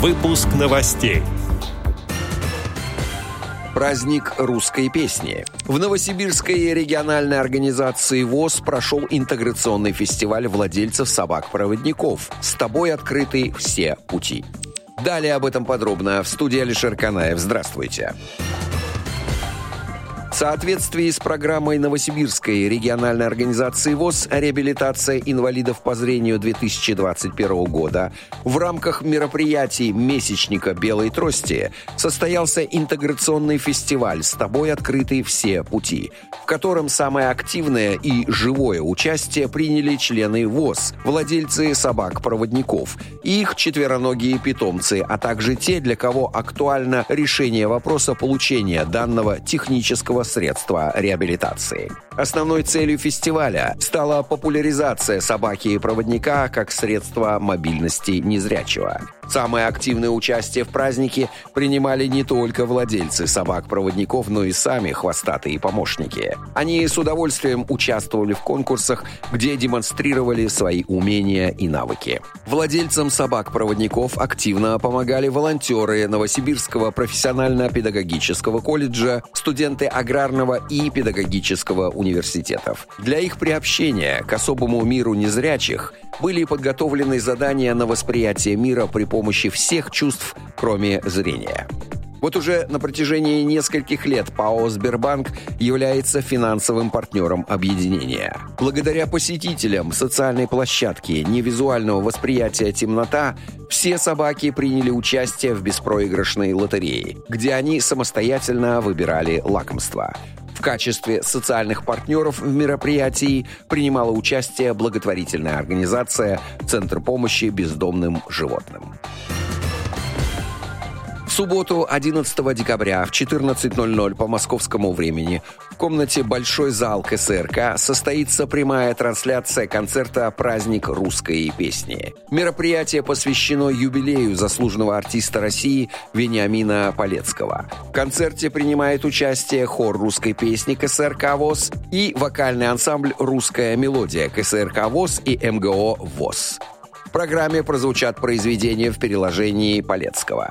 Выпуск новостей. Праздник русской песни. В Новосибирской региональной организации ВОЗ прошел интеграционный фестиваль владельцев собак-проводников. С тобой открыты все пути. Далее об этом подробно в студии Алишер Канаев. Здравствуйте. Здравствуйте. Соответствии с программой Новосибирской региональной организации ВОЗ «Реабилитация инвалидов по зрению 2021 года» в рамках мероприятий «Месячника белой трости» состоялся интеграционный фестиваль «С тобой открыты все пути», в котором самое активное и живое участие приняли члены ВОЗ, владельцы собак-проводников, их четвероногие питомцы, а также те, для кого актуально решение вопроса получения данного технического средства реабилитации. Основной целью фестиваля стала популяризация собаки и проводника как средства мобильности незрячего. Самое активное участие в празднике принимали не только владельцы собак-проводников, но и сами хвостатые помощники. Они с удовольствием участвовали в конкурсах, где демонстрировали свои умения и навыки. Владельцам собак-проводников активно помогали волонтеры Новосибирского профессионально-педагогического колледжа, студенты аграрного и педагогического университетов. Для их приобщения к особому миру незрячих были подготовлены задания на восприятие мира при помощи всех чувств, кроме зрения. Вот уже на протяжении нескольких лет ПАО «Сбербанк» является финансовым партнером объединения. Благодаря посетителям социальной площадки невизуального восприятия темнота все собаки приняли участие в беспроигрышной лотерее, где они самостоятельно выбирали лакомства. В качестве социальных партнеров в мероприятии принимала участие благотворительная организация «Центр помощи бездомным животным» субботу, 11 декабря в 14.00 по московскому времени в комнате «Большой зал КСРК» состоится прямая трансляция концерта «Праздник русской песни». Мероприятие посвящено юбилею заслуженного артиста России Вениамина Полецкого. В концерте принимает участие хор русской песни КСРК ВОЗ и вокальный ансамбль «Русская мелодия» КСРК ВОЗ и МГО ВОЗ. В программе прозвучат произведения в переложении Полецкого.